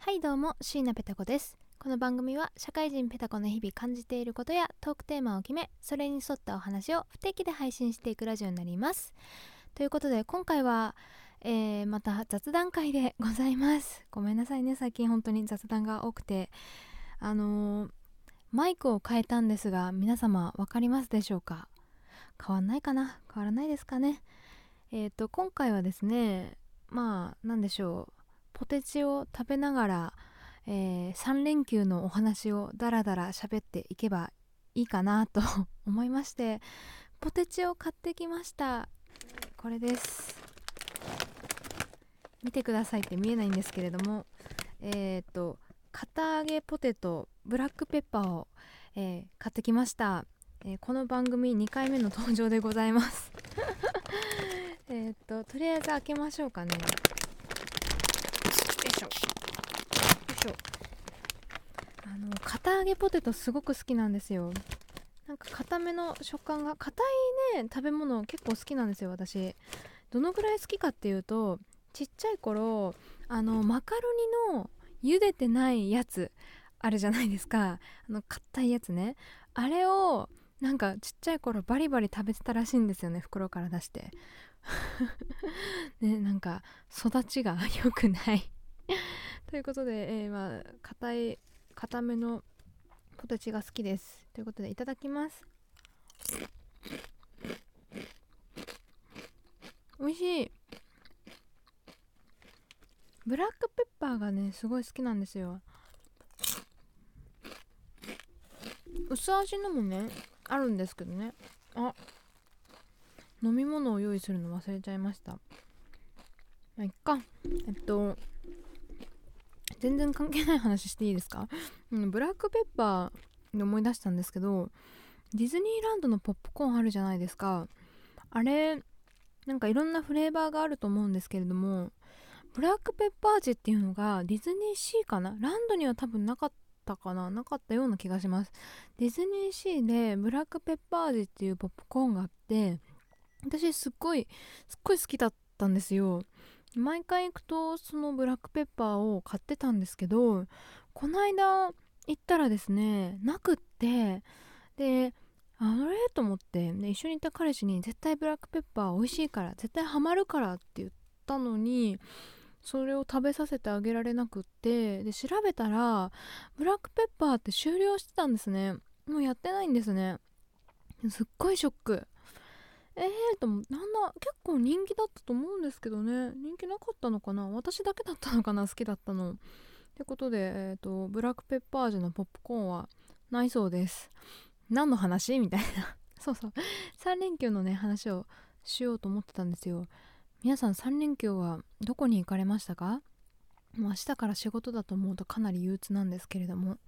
はいどうも椎名ペタ子です。この番組は社会人ペタ子の日々感じていることやトークテーマを決めそれに沿ったお話を不定期で配信していくラジオになります。ということで今回は、えー、また雑談会でございます。ごめんなさいね最近本当に雑談が多くて。あのー、マイクを変えたんですが皆様分かりますでしょうか？変わんないかな？変わらないですかね？えっ、ー、と今回はですねまあ何でしょう。ポテチを食べながら、えー、3連休のお話をダラダラ喋っていけばいいかなと 思いましてポテチを買ってきました。これです。見てくださいって見えないんですけれどもえっ、ー、と堅揚げポテトブラックペッパーを、えー、買ってきました、えー、この番組2回目の登場でございます。えっととりあえず開けましょうかねしょよいしょあの堅揚げポテトすごく好きなんですよ。なんか固めの食感が硬いね食べ物結構好きなんですよ私。どのぐらい好きかっていうとちっちゃい頃あのマカロニの茹でてないやつあるじゃないですか。あの硬いやつね。あれをなんかちっちゃい頃バリバリ食べてたらしいんですよね袋から出して。ねなんか育ちが良くない。ということで、えー、まあ硬い硬めのポテチが好きです。ということでいただきます。美味しい。ブラックペッパーがねすごい好きなんですよ。薄味のもねあるんですけどね。あ飲み物を用意するの忘れちゃいました。まあいっか。えっと全然関係ない話していいですか、うん、ブラックペッパーで思い出したんですけどディズニーランドのポップコーンあるじゃないですか。あれなんかいろんなフレーバーがあると思うんですけれどもブラックペッパー味っていうのがディズニーシーかな？ランドには多分なかったかな？なかったような気がします。ディズニーシーでブラックペッパー味っていうポップコーンがあって私すっごいすっごい好きだったんですよ。毎回行くとそのブラックペッパーを買ってたんですけどこの間行ったらですねなくってであれ？と思ってで一緒にいた彼氏に絶対ブラックペッパー美味しいから絶対ハマるからって言ったのにそれを食べさせてあげられなくってで調べたらブラックペッパーって終了してたんですね。もうやってないんですね。すっごいショック。えーとなんだ結構人気だったと思うんですけどね。人気なかったのかな？私だけだったのかな？好きだったの。ってことで、えーと、ブラックペッパー味のポップコーンはないそうです。何の話？みたいな。そうそう。3連休のね話をしようと思ってたんですよ。皆さん3連休はどこに行かれましたか？もう明日から仕事だと思うとかなり憂鬱なんですけれども。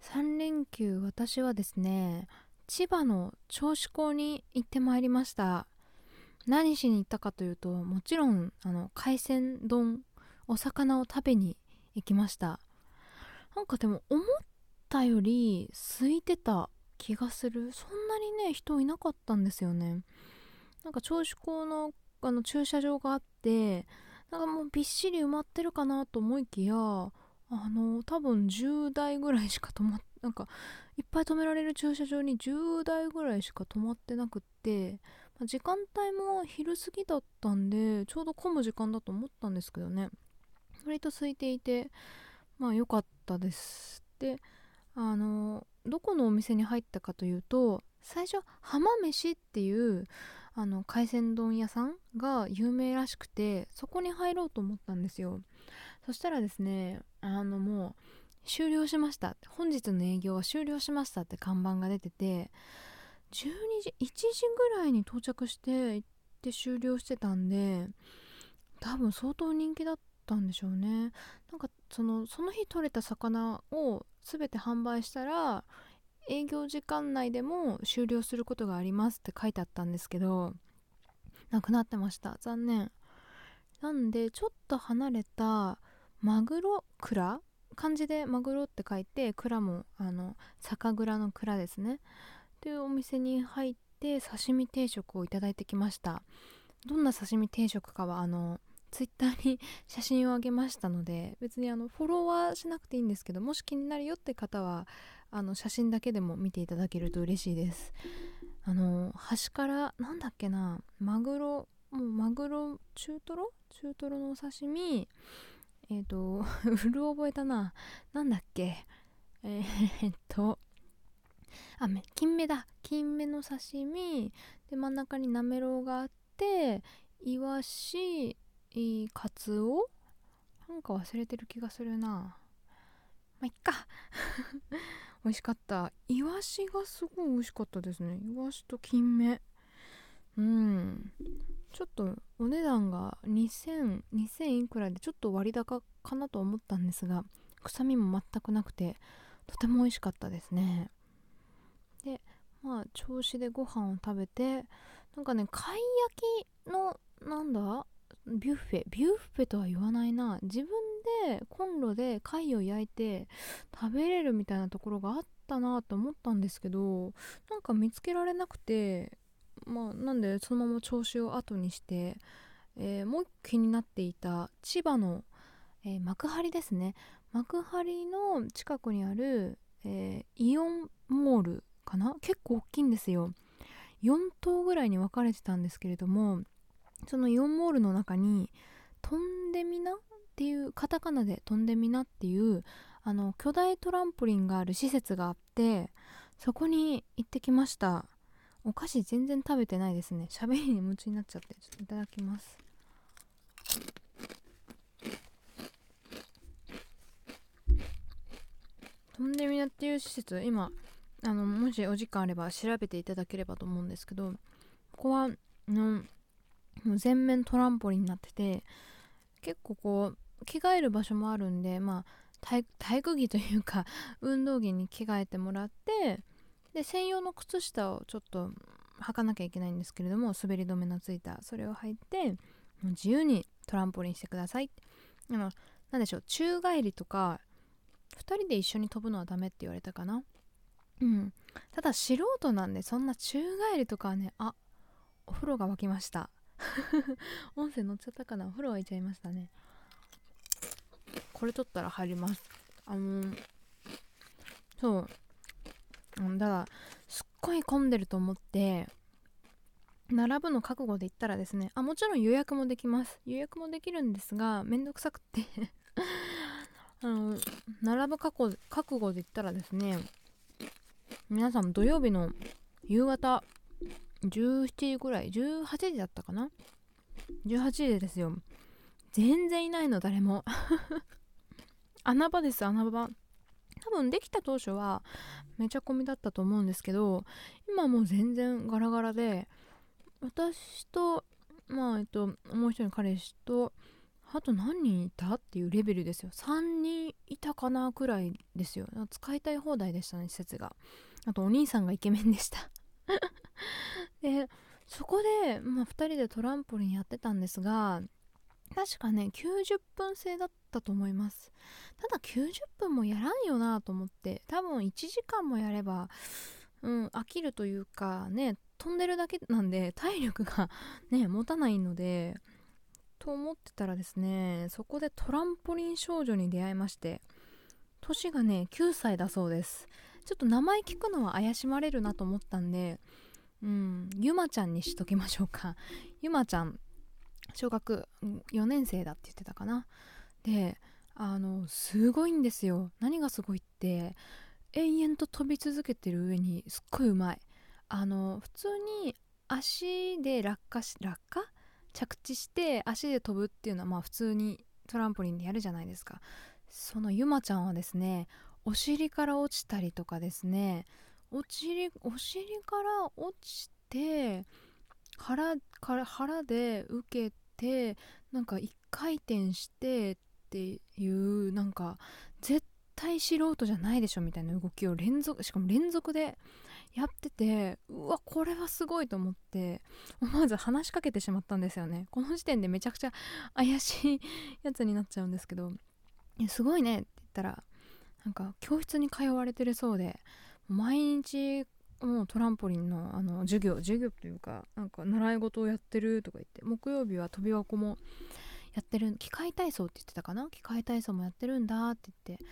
3連休私はですね千葉の銚子港に行ってまいりました。何しに行ったかというともちろんあの海鮮丼お魚を食べに行きました。なんかでも思ったより空いてた気がする。そんなにね人いなかったんですよね。なんか銚子港のあの駐車場があってなんかもうびっしり埋まってるかなと思いきやあの多分10台ぐらいしか止まっなんかいっぱい止められる駐車場に10台ぐらいしか止まってなくって、まあ、時間帯も昼過ぎだったんでちょうど混む時間だと思ったんですけどね。割と空いていてまあ良かったです。であのどこのお店に入ったかというと最初浜飯っていうあの海鮮丼屋さんが有名らしくてそこに入ろうと思ったんですよ。そしたらですねあのもう終了しました。本日の営業は終了しましたって看板が出てて12時1時ぐらいに到着して行って終了してたんで多分相当人気だったんでしょうね。なんかそのその日取れた魚を全て販売したら営業時間内でも終了することがありますって書いてあったんですけどなくなってました。残念。なんでちょっと離れたマグロ蔵？漢字でマグロって書いて蔵もあの酒蔵の蔵ですね。というお店に入って刺身定食をいただいてきました。どんな刺身定食かはあのツイッターに 写真をあげましたので別にあのフォロワーしなくていいんですけどもし気になるよって方はあの写真だけでも見ていただけると嬉しいです。あの端からなんだっけなマグロもうマグロ中トロ？中トロのお刺身。えっ、ー、とうる覚えたな。なんだっけ？えー、っとあ金目だ。金目の刺身。で真ん中になめろうがあってイワシカツオ？なんか忘れてる気がするな。まあいっか。美味しかった。イワシがすごい美味しかったですね。イワシと金目うん。ちょっとお値段が2000 2000いくらでちょっと割高かなと思ったんですが臭みも全くなくてとても美味しかったですね。でまあ銚子でご飯を食べてなんかね貝焼きのなんだビュッフェビュッフェとは言わないな。自分でコンロで貝を焼いて食べれるみたいなところがあったなと思ったんですけどなんか見つけられなくてまあなんでそのまま調子を後にして、えー、もう気になっていた千葉の、えー、幕張ですね。幕張の近くにある、えー、イオンモールかな？結構大きいんですよ。4棟ぐらいに分かれてたんですけれどもそのイオンモールの中にトンデミナっていうカタカナでトンデミナっていうあの巨大トランポリンがある施設があってそこに行ってきました。お菓子全然食べてないですね。喋りに夢中になっちゃって。ちょっといただきます。トンデミナっていう施設今あのもしお時間あれば調べていただければと思うんですけどここはの全面トランポリンになってて結構こう着替える場所もあるんでまあ体育着というか運動着に着替えてもらってで専用の靴下をちょっと履かなきゃいけないんですけれども滑り止めのついたそれを履いて自由にトランポリンしてください。でも何でしょう宙返りとか2人で一緒に飛ぶのはダメって言われたかな。うん。ただ素人なんでそんな宙返りとかはねあお風呂が沸きました。音声乗っちゃったかな。お風呂沸いちゃいましたね。これ取ったら入ります。あの、そう。だからすっごい混んでると思って並ぶの覚悟で行ったらですねあもちろん予約もできます。予約もできるんですがめんどくさくって。あの並ぶ覚悟覚悟で行ったらですね皆さん土曜日の夕方17時ぐらい18時だったかな？18時ですよ。全然いないの誰も。穴場です穴場。多分できた当初はめちゃ混みだったと思うんですけど今もう全然ガラガラで私とまあえっともう一人の彼氏とあと何人いたっていうレベルですよ。3人いたかなくらいですよ。使いたい放題でしたね施設が。あとお兄さんがイケメンでした。でそこで、まあ、2人でトランポリンやってたんですが確かね90分制だったと思います。ただ90分もやらんよなと思って多分1時間もやればうん飽きるというかね飛んでるだけなんで体力が ね持たないのでと思ってたらですねそこでトランポリン少女に出会いまして年がね9歳だそうです。ちょっと名前聞くのは怪しまれるなと思ったんでうんゆまちゃんにしときましょうか。ゆまちゃん小学4年生だって言ってたかな。であのすごいんですよ。何がすごいって延々と飛び続けてる上にすっごいうまい。あの普通に足で落下し落下？着地して足で飛ぶっていうのはまあ普通にトランポリンでやるじゃないですか。そのゆまちゃんはですねお尻から落ちたりとかですねお尻お尻から落ちて腹腹で受けてなんか一回転してっていうなんか絶対素人じゃないでしょみたいな動きを連続しかも連続でやっててうわこれはすごいと思って 思わず話しかけてしまったんですよね。この時点でめちゃくちゃ怪しいやつになっちゃうんですけど「すごいね」って言ったらなんか教室に通われてるそうで毎日もうトランポリンのあの授業授業というかなんか習い事をやってるとか言って木曜日は飛び箱もやってる機械体操って言ってたかな？機械体操もやってるんだって言って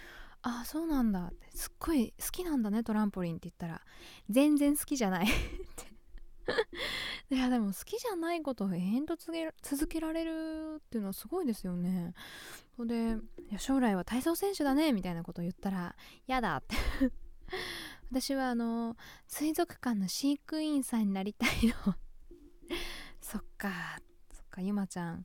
ああそうなんだってすっごい好きなんだねトランポリンって言ったら。全然好きじゃない。って。いやでも好きじゃないことを延々と続けられるっていうのはすごいですよね。それでいや将来は体操選手だねみたいなことを言ったら嫌だって。私はあの水族館の飼育員さんになりたいの。そっかそっかゆまちゃん。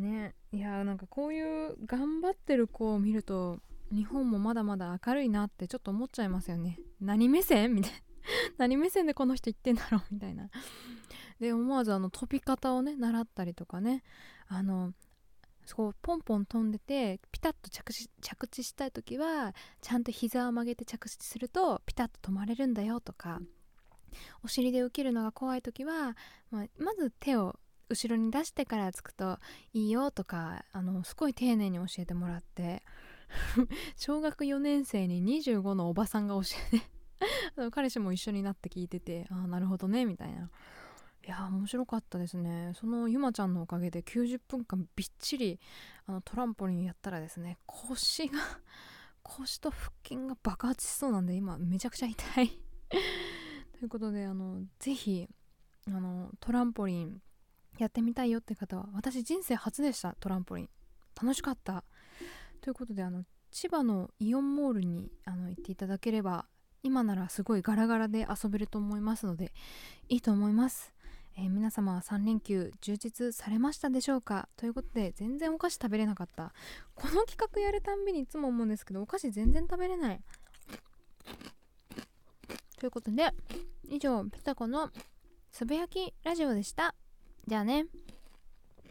ね。いやなんかこういう頑張ってる子を見ると日本もまだまだ明るいなってちょっと思っちゃいますよね。何目線？みたいな。何目線でこの人言ってんだろう？みたいな。で思わずあの飛び方をね習ったりとかね。あのそうポンポン飛んでてピタッと着地着地したい時はちゃんと膝を曲げて着地するとピタッと止まれるんだよとか。お尻で受けるのが怖い時は、まあ、まず手を後ろに出してからつくといいよとかあのすごい丁寧に教えてもらって 小学4年生に25のおばさんが教えて 彼氏も一緒になって聞いててああなるほどねみたいな。いや面白かったですね。そのゆまちゃんのおかげで90分間びっちりあのトランポリンやったらですね腰が 腰と腹筋が爆発しそうなんで今めちゃくちゃ痛い。ということであのぜひあのトランポリンやってみたいよって方は私人生初でしたトランポリン。楽しかった。ということであの千葉のイオンモールにあの行っていただければ今ならすごいガラガラで遊べると思いますのでいいと思います、えー、皆様は3連休充実されましたでしょうか？ということで全然お菓子食べれなかった。この企画やるたんびにいつも思うんですけどお菓子全然食べれない。ということで以上ペタコのつぶやきラジオでした。じゃあね。